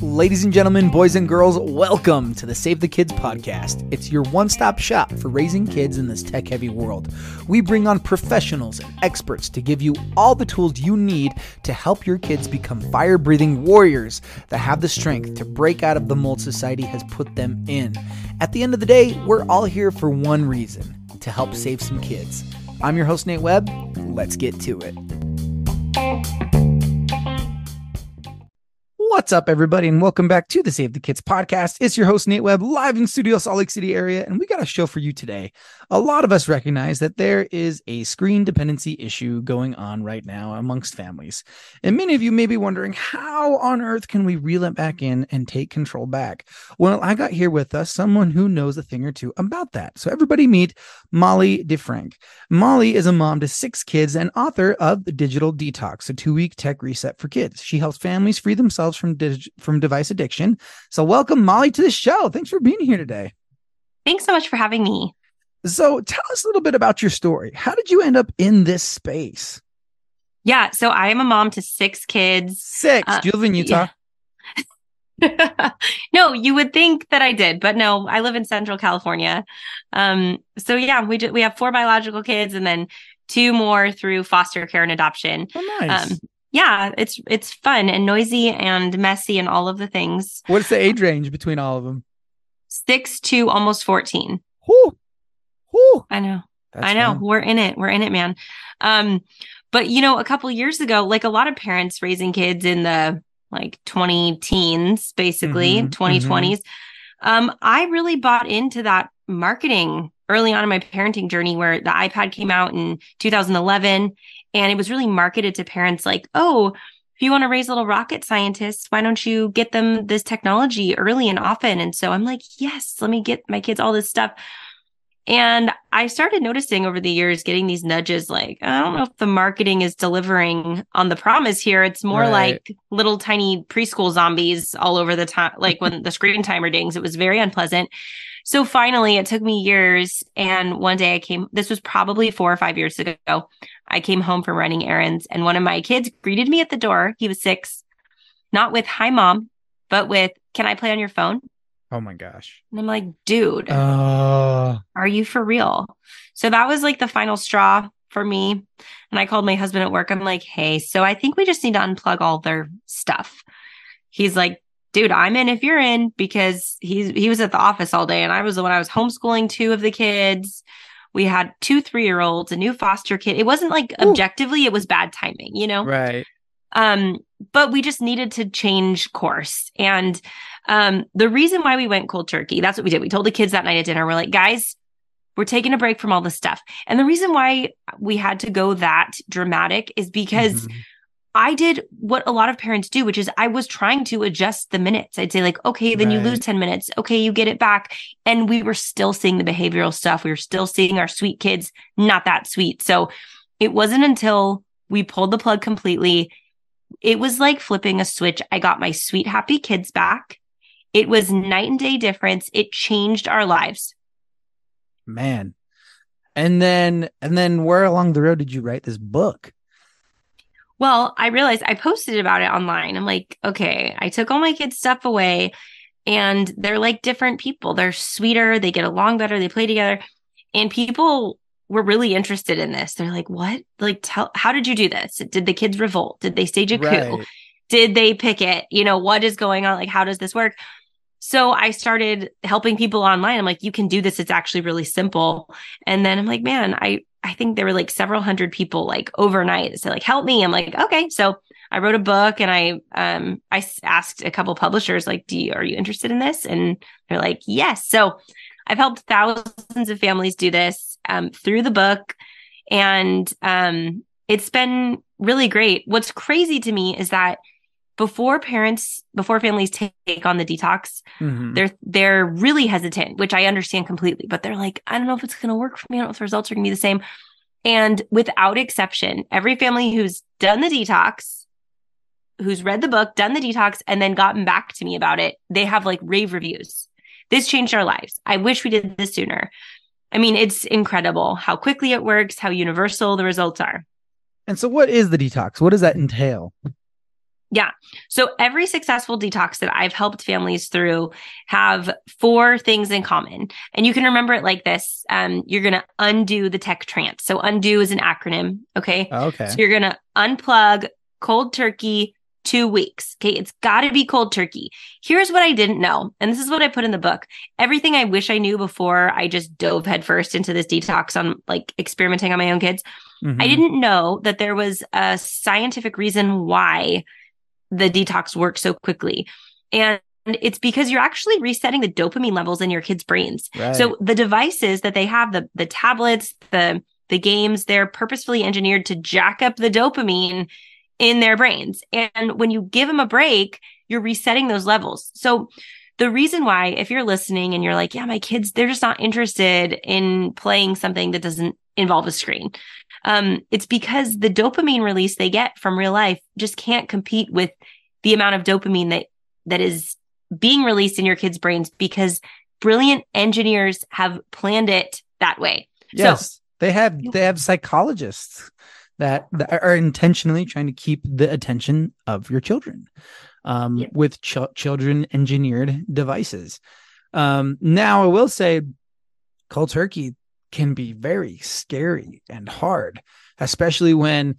Ladies and gentlemen, boys and girls, welcome to the Save the Kids podcast. It's your one stop shop for raising kids in this tech heavy world. We bring on professionals and experts to give you all the tools you need to help your kids become fire breathing warriors that have the strength to break out of the mold society has put them in. At the end of the day, we're all here for one reason to help save some kids. I'm your host, Nate Webb. Let's get to it. Thank you. What's up, everybody, and welcome back to the Save the Kids podcast. It's your host, Nate Webb, live in Studio Salt Lake City area, and we got a show for you today. A lot of us recognize that there is a screen dependency issue going on right now amongst families. And many of you may be wondering, how on earth can we reel it back in and take control back? Well, I got here with us someone who knows a thing or two about that. So, everybody meet Molly DeFrank. Molly is a mom to six kids and author of The Digital Detox, a two week tech reset for kids. She helps families free themselves from, dig- from device addiction. So, welcome, Molly, to the show. Thanks for being here today. Thanks so much for having me. So, tell us a little bit about your story. How did you end up in this space? Yeah, so I am a mom to six kids. Six. Uh, Do you live in Utah? Yeah. no, you would think that I did, but no, I live in Central California. Um, so yeah, we do, we have four biological kids and then two more through foster care and adoption. Oh, nice. Um, yeah, it's it's fun and noisy and messy and all of the things. What's the age range between all of them? Six to almost fourteen. Whew. Whew. I know. That's I know. Fun. We're in it. We're in it, man. Um, but you know, a couple years ago, like a lot of parents raising kids in the like 20 teens, basically, mm-hmm, 2020s, mm-hmm. um, I really bought into that marketing early on in my parenting journey where the iPad came out in 2011 and it was really marketed to parents like, oh, if you want to raise little rocket scientists, why don't you get them this technology early and often? And so I'm like, yes, let me get my kids all this stuff. And I started noticing over the years getting these nudges like, I don't know if the marketing is delivering on the promise here. It's more right. like little tiny preschool zombies all over the time, like when the screen timer dings. It was very unpleasant. So finally, it took me years. And one day I came, this was probably four or five years ago. I came home from running errands and one of my kids greeted me at the door. He was six, not with hi, mom, but with, can I play on your phone? Oh my gosh. And I'm like, dude, uh... are you for real? So that was like the final straw for me. And I called my husband at work. I'm like, hey, so I think we just need to unplug all their stuff. He's like, dude, I'm in if you're in because he's he was at the office all day and I was the one I was homeschooling two of the kids. We had two three year olds, a new foster kid. It wasn't like Ooh. objectively, it was bad timing, you know? Right. Um, but we just needed to change course. And um, the reason why we went cold turkey, that's what we did. We told the kids that night at dinner, we're like, guys, we're taking a break from all this stuff. And the reason why we had to go that dramatic is because mm-hmm. I did what a lot of parents do, which is I was trying to adjust the minutes. I'd say, like, okay, then right. you lose 10 minutes. Okay, you get it back. And we were still seeing the behavioral stuff. We were still seeing our sweet kids not that sweet. So it wasn't until we pulled the plug completely. It was like flipping a switch. I got my sweet, happy kids back. It was night and day difference. It changed our lives. Man. And then, and then where along the road did you write this book? Well, I realized I posted about it online. I'm like, okay, I took all my kids' stuff away and they're like different people. They're sweeter, they get along better, they play together. And people were really interested in this. They're like, what? Like, tell, how did you do this? Did the kids revolt? Did they stage a coup? Did they pick it? You know, what is going on? Like, how does this work? So I started helping people online. I'm like, you can do this. It's actually really simple. And then I'm like, man, I I think there were like several hundred people like overnight say like help me. I'm like, okay. So I wrote a book and I um I asked a couple publishers like, do you are you interested in this? And they're like, yes. So I've helped thousands of families do this um, through the book, and um, it's been really great. What's crazy to me is that before parents before families take on the detox mm-hmm. they're they're really hesitant which i understand completely but they're like i don't know if it's going to work for me i don't know if the results are going to be the same and without exception every family who's done the detox who's read the book done the detox and then gotten back to me about it they have like rave reviews this changed our lives i wish we did this sooner i mean it's incredible how quickly it works how universal the results are And so, what is the detox? What does that entail? Yeah. So every successful detox that I've helped families through have four things in common. And you can remember it like this. Um, you're going to undo the tech trance. So undo is an acronym. Okay. Okay. So you're going to unplug cold turkey two weeks. Okay. It's got to be cold turkey. Here's what I didn't know. And this is what I put in the book. Everything I wish I knew before I just dove headfirst into this detox on like experimenting on my own kids. Mhm. I didn't know that there was a scientific reason why the detox works so quickly. And it's because you're actually resetting the dopamine levels in your kids' brains. Right. So the devices that they have, the the tablets, the the games, they're purposefully engineered to jack up the dopamine in their brains. And when you give them a break, you're resetting those levels. So the reason why, if you're listening and you're like, yeah, my kids, they're just not interested in playing something that doesn't involve a screen. Um, it's because the dopamine release they get from real life just can't compete with the amount of dopamine that that is being released in your kids' brains because brilliant engineers have planned it that way. yes, they have they have psychologists that, that are intentionally trying to keep the attention of your children um, Yeah. with ch- children engineered devices. Um, now, I will say, cold turkey can be very scary and hard, especially when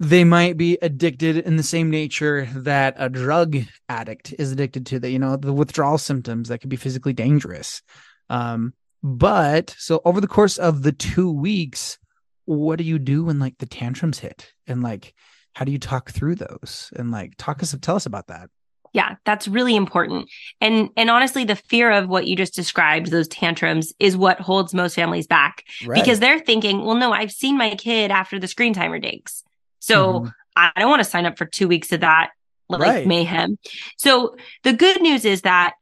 they might be addicted in the same nature that a drug addict is addicted to. That you know the withdrawal symptoms that can be physically dangerous. Um, but so over the course of the two weeks, what do you do when like the tantrums hit and like how do you talk through those and like talk us tell us about that Yeah, that's really important. And and honestly, the fear of what you just described, those tantrums, is what holds most families back because they're thinking, well, no, I've seen my kid after the screen timer digs. So Mhm. I don't want to sign up for two weeks of that like Right. mayhem. So the good news is that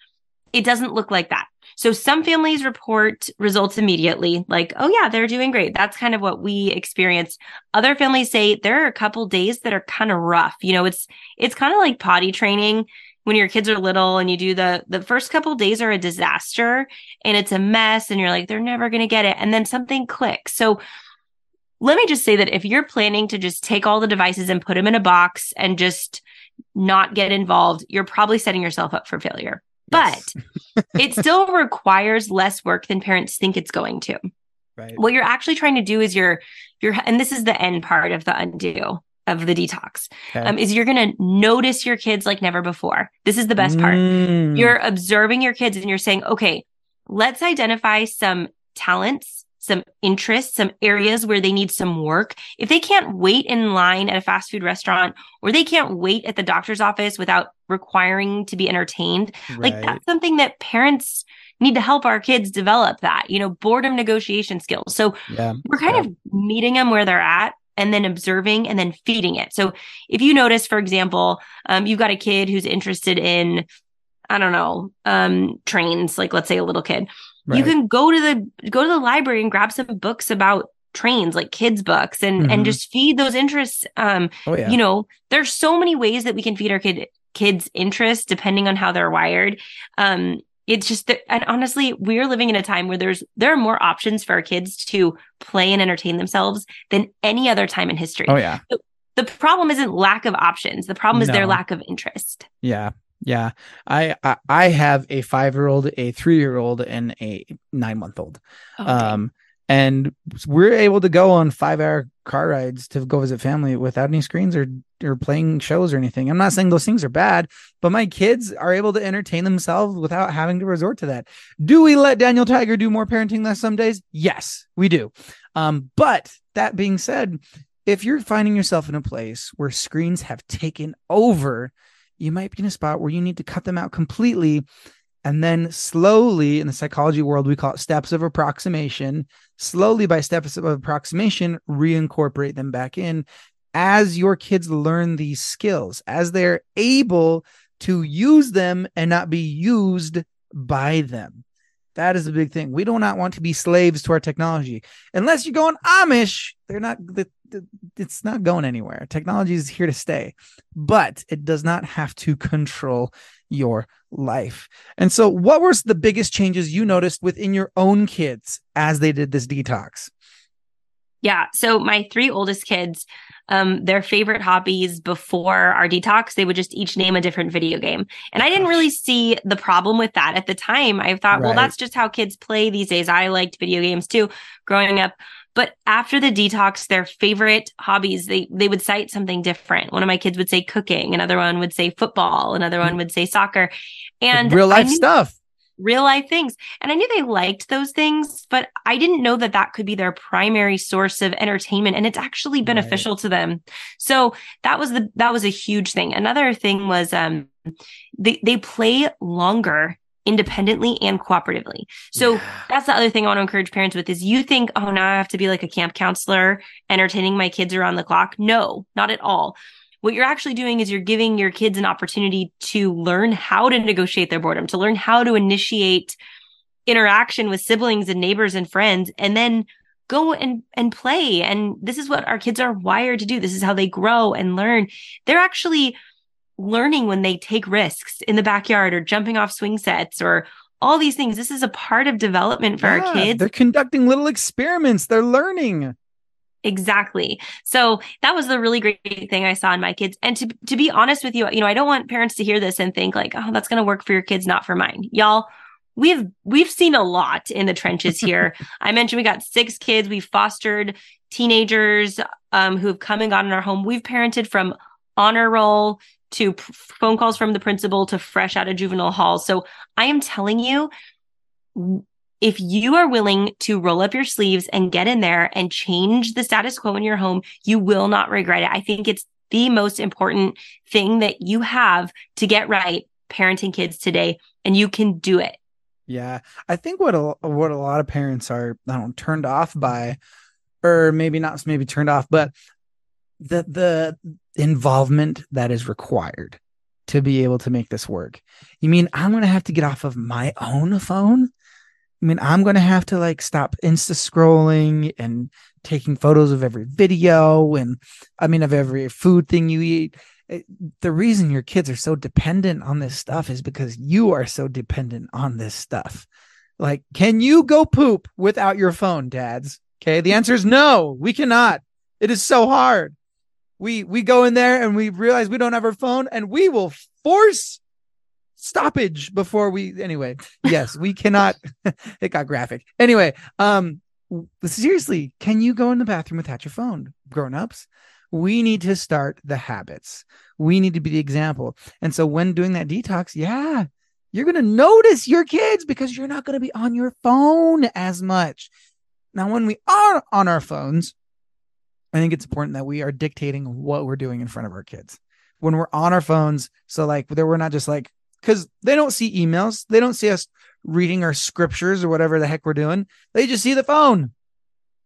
it doesn't look like that. So some families report results immediately, like, oh yeah, they're doing great. That's kind of what we experience. Other families say there are a couple days that are kind of rough. You know, it's it's kind of like potty training when your kids are little and you do the the first couple days are a disaster and it's a mess and you're like they're never going to get it and then something clicks. So let me just say that if you're planning to just take all the devices and put them in a box and just not get involved, you're probably setting yourself up for failure. But it still requires less work than parents think it's going to. right What you're actually trying to do is you're you're and this is the end part of the undo of the detox. Okay. Um, is you're gonna notice your kids like never before. This is the best part. Mm. You're observing your kids and you're saying, okay, let's identify some talents, some interests, some areas where they need some work. If they can't wait in line at a fast food restaurant or they can't wait at the doctor's office without requiring to be entertained, like that's something that parents need to help our kids develop that, you know, boredom negotiation skills. So yeah we're kind Yeah. of meeting them where they're at and then observing and then feeding it. So if you notice, for example, um, you've got a kid who's interested in, I don't know, um, trains, like let's say a little kid, you can go to the go to the library and grab some books about trains, like kids books, and Mhm. and just feed those interests. Um, oh yeah you know, there's so many ways that we can feed our kid kids' interests depending on how they're wired. Um, it's just that, and honestly, we're living in a time where there's there are more options for our kids to play and entertain themselves than any other time in history. oh yeah The problem isn't lack of options. The problem is their lack of interest. yeah yeah I, I i have a five year old a three year old and a nine month old Okay. um and we're able to go on five hour car rides to go visit family without any screens or or playing shows or anything. I'm not saying those things are bad but my kids are able to entertain themselves without having to resort to that. Do we let daniel tiger do more parenting less some days? Yes we do. Um but that being said if you're finding yourself in a place where screens have taken over you might be in a spot where you need to cut them out completely and then slowly in the psychology world we call it steps of approximation slowly by steps of approximation reincorporate them back in. As your kids learn these skills as they're able to use them and not be used by them that is a big thing we do not want to be slaves to our technology unless you're going amish they're not the, the, it's not going anywhere technology is here to stay but it does not have to control your life and so, what were the biggest changes you noticed within your own kids as they did this detox? Yeah. So my three oldest kids, um, their favorite hobbies before our detox, they would just each name a different video game. And I didn't really see the problem with that at the time. I thought, right. well, that's just how kids play these days. I liked video games too growing up. But after the detox, their favorite hobbies, they they would cite something different. One of my kids would say cooking, another one would say football, another one would say soccer. And real life stuff real life things. And I knew they liked those things, but I didn't know that that could be their primary source of entertainment and it's actually beneficial right. to them. So that was the that was a huge thing. Another thing was um they they play longer independently and cooperatively. So yeah. that's the other thing I want to encourage parents with is you think, oh, now I have to be like a camp counselor entertaining my kids around the clock. No, not at all what you're actually doing is you're giving your kids an opportunity to learn how to negotiate their boredom, to learn how to initiate interaction with siblings and neighbors and friends, and then go and and play. And this is what our kids are wired to do. This is how they grow and learn. They're actually learning when they take risks in the backyard or jumping off swing sets or all these things. This is a part of development for yeah, our kids. They're conducting little experiments. They're learning. Exactly. So that was the really great thing I saw in my kids. And to to be honest with you, you know, I don't want parents to hear this and think like, oh, that's going to work for your kids, not for mine. Y'all, we've we've seen a lot in the trenches here. I mentioned we got six kids. We've fostered teenagers um, who have come and gone in our home. We've parented from honor roll to p- phone calls from the principal to fresh out of juvenile hall. So I am telling you, if you are willing to roll up your sleeves and get in there and change the status quo in your home, you will not regret it. I think it's the most important thing that you have to get right parenting kids today, and you can do it. Yeah, I think what a what a lot of parents are I don't know, turned off by, or maybe not maybe turned off, but the the involvement that is required to be able to make this work. You mean I'm going to have to get off of my own phone I mean, I'm going to have to like stop Insta scrolling and taking photos of every video and I mean, of every food thing you eat. Eh, the reason your kids are so dependent on this stuff is because you are so dependent on this stuff. Like, can you go poop without your phone, dads? Okay. The answer is no, we cannot. It is so hard. We we go in there and we realize we don't have our phone and we will force stoppage before we anyway yes we cannot it got graphic. Anyway um seriously can you go in the bathroom without your phone grown-ups? We need to start the habits. We need to be the example. And so when doing that detox yeah you're going to notice your kids because you're not going to be on your phone as much. Now when we are on our phones i think it's important that we are dictating what we're doing in front of our kids. When we're on our phones so like we're not just like because they don't see emails. They don't see us reading our scriptures or whatever the heck we're doing. They just see the phone.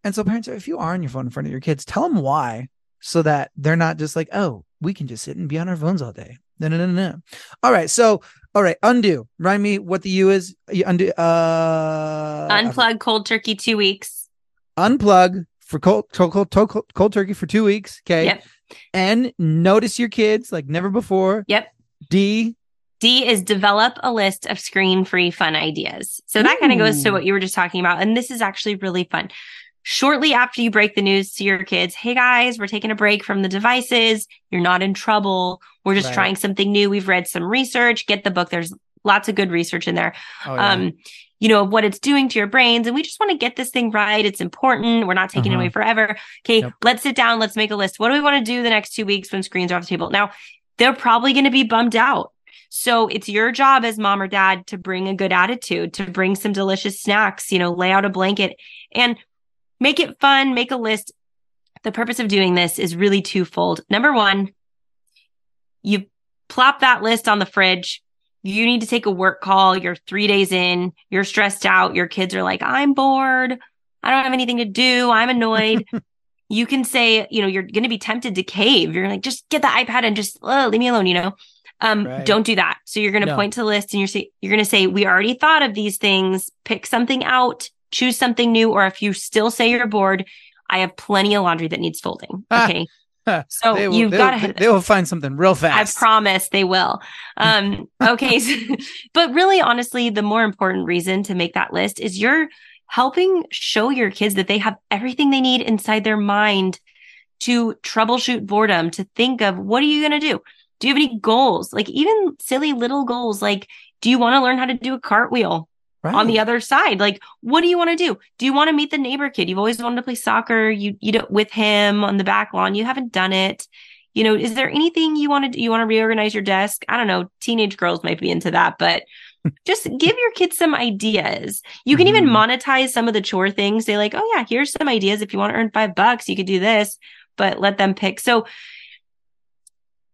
And so, parents, if you are on your phone in front of your kids, tell them why so that they're not just like, oh, we can just sit and be on our phones all day. No, no, no, no. All right. So, all right. Undo. Remind me what the U is. Undo. Uh, Unplug cold turkey two weeks. Unplug for cold, cold, cold, cold, cold turkey for two weeks. Okay. Yep. And notice your kids like never before. Yep. D D is develop a list of screen free fun ideas. So that kind of goes to what you were just talking about. And this is actually really fun. Shortly after you break the news to your kids, hey guys, we're taking a break from the devices. You're not in trouble. We're just right. trying something new. We've read some research. Get the book. There's lots of good research in there. Oh, yeah. Um, you know, of what it's doing to your brains. And we just want to get this thing right. It's important. We're not taking uh-huh. it away forever. Okay, yep. let's sit down. Let's make a list. What do we want to do the next two weeks when screens are off the table? Now, they're probably going to be bummed out so it's your job as mom or dad to bring a good attitude, to bring some delicious snacks, you know, lay out a blanket and make it fun, make a list. The purpose of doing this is really twofold. Number one, you plop that list on the fridge. You need to take a work call. You're three days in, you're stressed out. Your kids are like, I'm bored. I don't have anything to do. I'm annoyed. you can say, you know, you're going to be tempted to cave. You're like, just get the iPad and just leave me alone, you know? Um, right. don't do that. So you're going to no. point to the list and you're say, you're going to say, we already thought of these things, pick something out, choose something new. Or if you still say you're bored, I have plenty of laundry that needs folding. Okay. So will, you've got to. They will find something real fast. I promise they will. Um, okay. but really, honestly, the more important reason to make that list is you're helping show your kids that they have everything they need inside their mind to troubleshoot boredom, to think of what are you going to do? Do you have any goals? Like even silly little goals, like, do you want to learn how to do a cartwheel? Right. on the other side. Like, what do you want to do? Do you want to meet the neighbor kid? You've always wanted to play soccer. You you do with him on the back lawn. You haven't done it. You know, is there anything you want to do? You want to reorganize your desk? I don't know. Teenage girls might be into that, but just give your kids some ideas. You can mm-hmm. even monetize some of the chore things. Say like, oh yeah, here's some ideas. If you want to earn five bucks, you could do this, but let them pick. So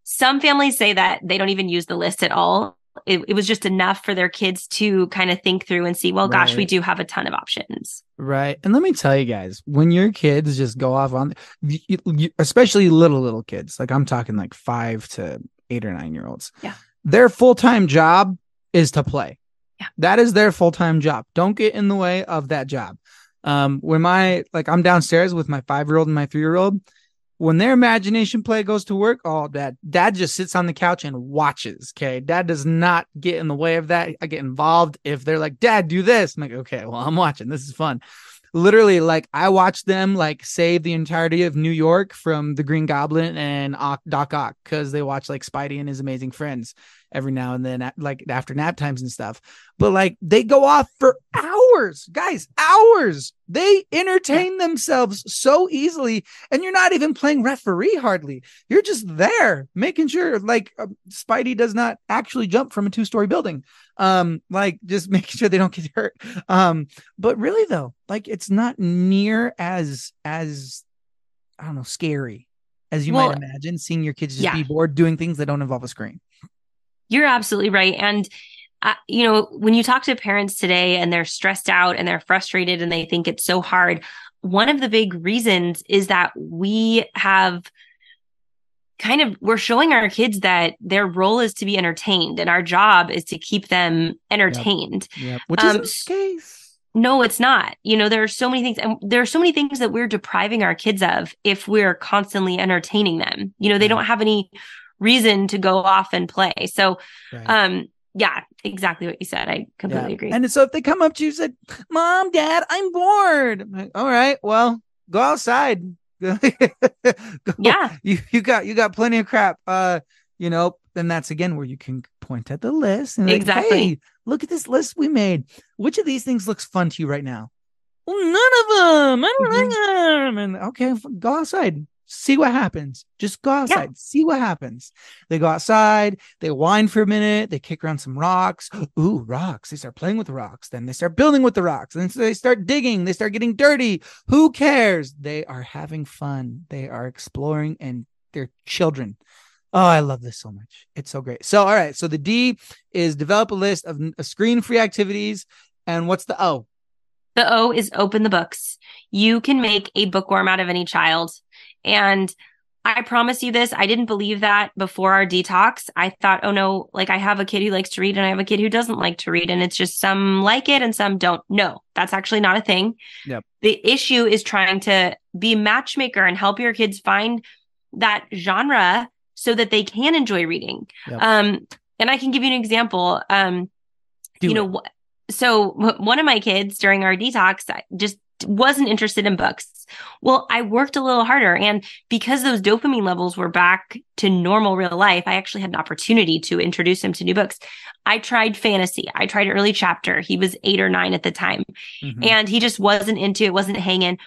some families say that they don't even use the list at all it, it was just enough for their kids to kind of think through and see, well, right. gosh, we do have a ton of options. Right. And let me tell you guys, when your kids just go off on, especially little, little kids, like I'm talking like five to eight or nine year olds. Yeah. Their full time job is to play. Yeah. That is their full time job. Don't get in the way of that job. Um, when my, like, I'm downstairs with my five year old and my three year old, when their imagination play goes to work, oh, dad, dad just sits on the couch and watches. Okay. Dad does not get in the way of that. I get involved if they're like, dad, do this. I'm like, okay, well, I'm watching. This is fun. Literally, like, I watched them like save the entirety of New York from the Green Goblin and Doc Ock because they watch like Spidey and his amazing friends every now and then, like after nap times and stuff. But like they go off for hours, guys, hours. They entertain themselves so easily, and you're not even playing referee hardly. You're just there making sure, like, uh, Spidey does not actually jump from a two story building. Um, like just making sure they don't get hurt. Um, but really though, like it's not near as as I don't know scary as you well, might imagine seeing your kids just yeah. be bored doing things that don't involve a screen. You're absolutely right. And uh, you know, when you talk to parents today and they're stressed out and they're frustrated and they think it's so hard, one of the big reasons is that we have kind of we're showing our kids that their role is to be entertained and our job is to keep them entertained. Yep. yep. Which um, is the case. No, it's not. You know, there are so many things, and there are so many things that we're depriving our kids of if we're constantly entertaining them. You know, they don't have any reason to go off and play. So, right. um, yeah, exactly what you said. I completely yeah. agree. And so if they come up to you and said, Mom, Dad, I'm bored. I'm like, All right, well, go outside. go. Yeah. You you got you got plenty of crap. Uh, you know, then that's again where you can point at the list and exactly. Like, hey, look at this list we made. Which of these things looks fun to you right now? Well, none of them. I don't mm-hmm. like them. And okay, go outside see what happens. Just go outside, yeah. see what happens. They go outside, they whine for a minute, they kick around some rocks. Ooh, rocks. They start playing with rocks. Then they start building with the rocks. Then they start digging, they start getting dirty. Who cares? They are having fun. They are exploring and they're children. Oh, I love this so much. It's so great. So, all right. So the D is develop a list of screen free activities. And what's the O? The O is open the books. You can make a bookworm out of any child. And I promise you this, I didn't believe that before our detox. I thought, oh no, like I have a kid who likes to read and I have a kid who doesn't like to read. And it's just some like it and some don't. No, that's actually not a thing. Yep. The issue is trying to be matchmaker and help your kids find that genre so that they can enjoy reading. Yep. Um, and I can give you an example. Um, Do you it. know, so one of my kids during our detox just wasn't interested in books. Well, I worked a little harder. And because those dopamine levels were back to normal real life, I actually had an opportunity to introduce him to new books. I tried fantasy. I tried early chapter. He was eight or nine at the time. Mm-hmm. And he just wasn't into it, wasn't hanging.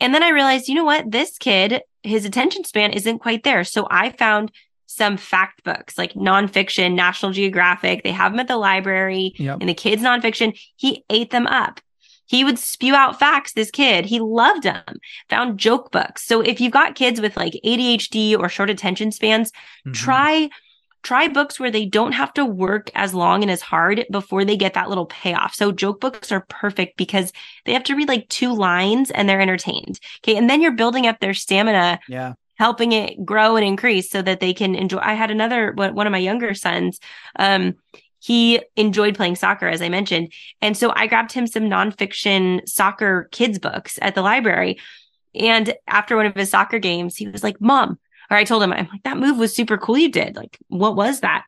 And then I realized, you know what? This kid, his attention span isn't quite there. So I found some fact books like nonfiction, National Geographic. They have them at the library yep. and the kids' nonfiction. He ate them up. He would spew out facts, this kid. He loved them, found joke books. So if you've got kids with like ADHD or short attention spans, mm-hmm. try try books where they don't have to work as long and as hard before they get that little payoff. So joke books are perfect because they have to read like two lines and they're entertained. Okay. And then you're building up their stamina. Yeah. Helping it grow and increase so that they can enjoy. I had another one of my younger sons. Um, he enjoyed playing soccer, as I mentioned. And so I grabbed him some nonfiction soccer kids books at the library. And after one of his soccer games, he was like, Mom, or I told him, I'm like, that move was super cool you did. Like, what was that?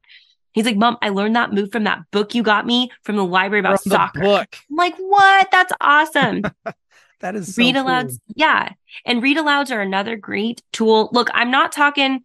He's like, Mom, I learned that move from that book you got me from the library about from soccer. Book. I'm like, what? That's awesome. That is so read cool. alouds. Yeah. And read alouds are another great tool. Look, I'm not talking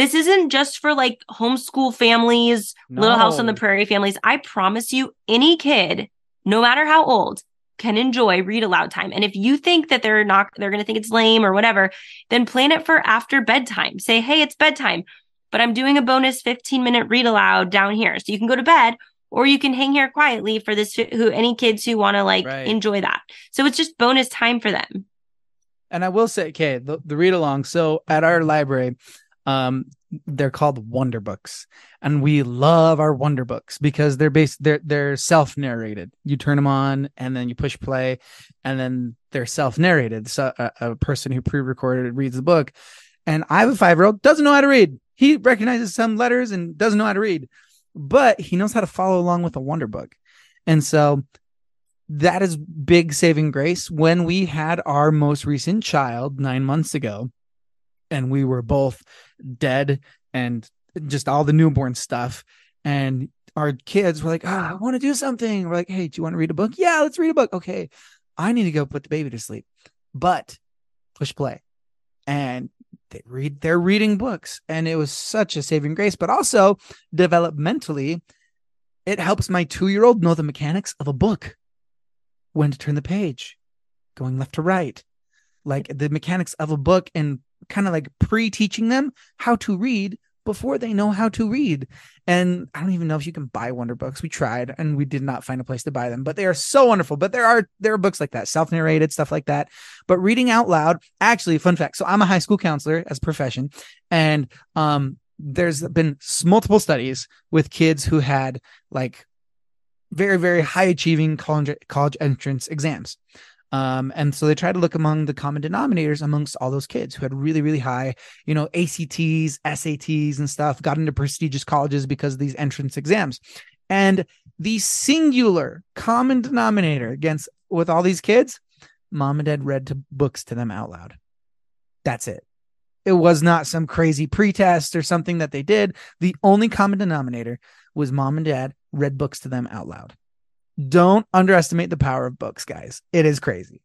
this isn't just for like homeschool families, little house on the prairie families. I promise you, any kid, no matter how old, can enjoy read aloud time. And if you think that they're not, they're going to think it's lame or whatever, then plan it for after bedtime. Say, hey, it's bedtime, but I'm doing a bonus 15 minute read aloud down here. So you can go to bed or you can hang here quietly for this, who, any kids who want to like Right. enjoy that. So it's just bonus time for them. And I will say, okay, the, the read along. So at our library, um, they're called Wonder Books, and we love our Wonder Books because they're based they're they're self narrated. You turn them on, and then you push play, and then they're self narrated. So a, a person who pre recorded reads the book, and I have a five year old doesn't know how to read. He recognizes some letters and doesn't know how to read, but he knows how to follow along with a Wonder Book, and so that is big saving grace when we had our most recent child nine months ago and we were both dead and just all the newborn stuff. And our kids were like oh, i want to do something. We're like hey do you want to read a book? Yeah let's read a book. Okay i need to go put the baby to sleep. But push play. And they read they're reading books. And it was such a saving grace but also developmentally it helps my two-year-old know the mechanics of a book. When to turn the page, going left to right, like the mechanics of a book and kind of like pre teaching them how to read before they know how to read. And I don't even know if you can buy Wonder Books. We tried and we did not find a place to buy them, but they are so wonderful. But there are there are books like that, self narrated stuff like that. But reading out loud, actually, fun fact. So I'm a high school counselor as a profession, and um, there's been multiple studies with kids who had like very very high achieving college college entrance exams um and so they tried to look among the common denominators amongst all those kids who had really really high you know ACTs SATs and stuff got into prestigious colleges because of these entrance exams. And the singular common denominator against with all these kids mom and dad read to books to them out loud. That's it. It was not some crazy pretest or something that they did. The only common denominator was mom and dad read books to them out loud. Don't underestimate the power of books, guys. It is crazy.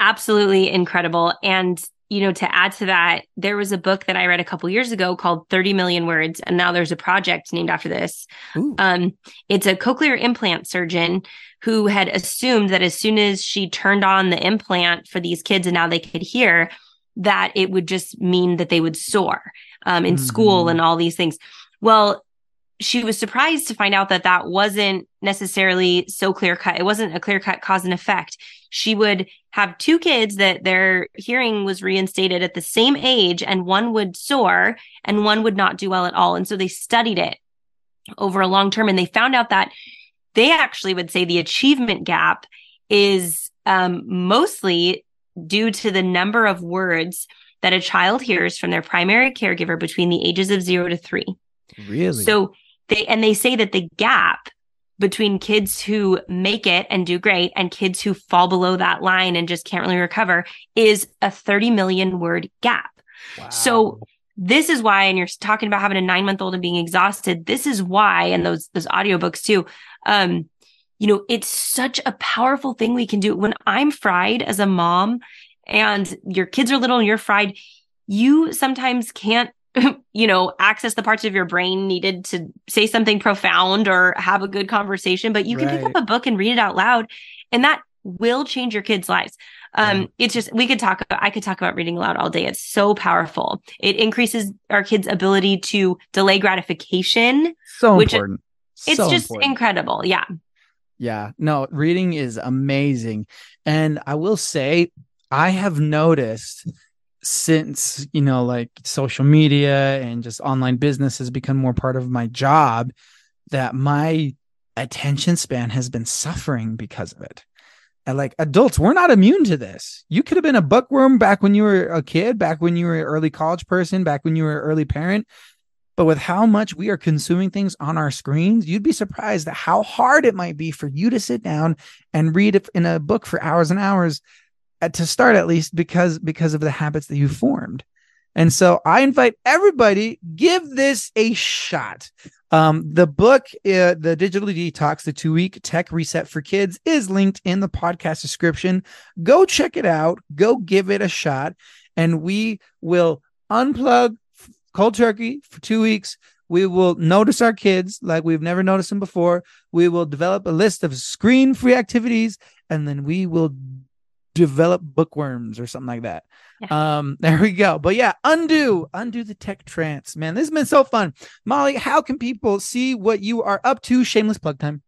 Absolutely incredible. And, you know, to add to that, there was a book that I read a couple years ago called 30 Million Words. And now there's a project named after this. Ooh. Um, it's a cochlear implant surgeon who had assumed that as soon as she turned on the implant for these kids and now they could hear, that it would just mean that they would soar um, in school Mhm. and all these things. Well, she was surprised to find out that that wasn't necessarily so clear cut. It wasn't a clear cut cause and effect. She would have two kids that their hearing was reinstated at the same age, and one would soar and one would not do well at all. And so they studied it over a long term and they found out that they actually would say the achievement gap is um, mostly due to the number of words that a child hears from their primary caregiver between the ages of zero to three. Really? So they and they say that the gap between kids who make it and do great and kids who fall below that line and just can't really recover is a 30 million word gap. Wow. So this is why and you're talking about having a 9 month old and being exhausted this is why and those those audiobooks too um you know it's such a powerful thing we can do when i'm fried as a mom and your kids are little and you're fried you sometimes can't you know access the parts of your brain needed to say something profound or have a good conversation but you can pick up a book and read it out loud and that will change your kids lives um Yeah. it's just we could talk about i could talk about reading aloud all day it's so powerful it increases our kids ability to delay gratification so which- important. it's So just important. incredible yeah Yeah, no, reading is amazing. And I will say, I have noticed since, you know, like social media and just online business has become more part of my job that my attention span has been suffering because of it. And like adults, we're not immune to this. You could have been a bookworm back when you were a kid, back when you were an early college person, back when you were an early parent. But with how much we are consuming things on our screens, you'd be surprised at how hard it might be for you to sit down and read in a book for hours and hours to start at least because because of the habits that you formed. And so I invite everybody give this a shot. Um, the book, uh, the Digital Detox, the two week tech reset for kids, is linked in the podcast description. Go check it out. Go give it a shot, and we will unplug cold turkey for two weeks. We will notice our kids like we've never noticed them before. We will develop a list of screen free activities, and then we will develop bookworms or something like that. Yeah. Um, there we go. But yeah, undo, undo the tech trance, man. This has been so fun. Molly, how can people see what you are up to? Shameless plug time.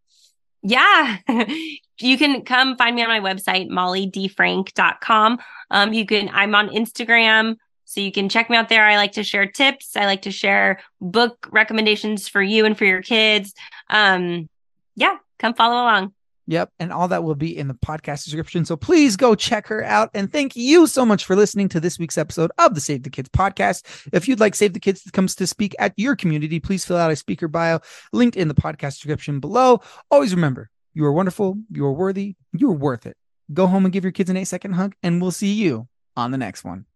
Yeah. you can come find me on my website, mollydefrank.com. Um, you can, I'm on Instagram. So you can check me out there. I like to share tips. I like to share book recommendations for you and for your kids. Um, yeah, come follow along. Yep. And all that will be in the podcast description. So please go check her out. And thank you so much for listening to this week's episode of the Save the Kids podcast. If you'd like Save the Kids to comes to speak at your community, please fill out a speaker bio linked in the podcast description below. Always remember, you are wonderful, you are worthy, you're worth it. Go home and give your kids an eight second hug, and we'll see you on the next one.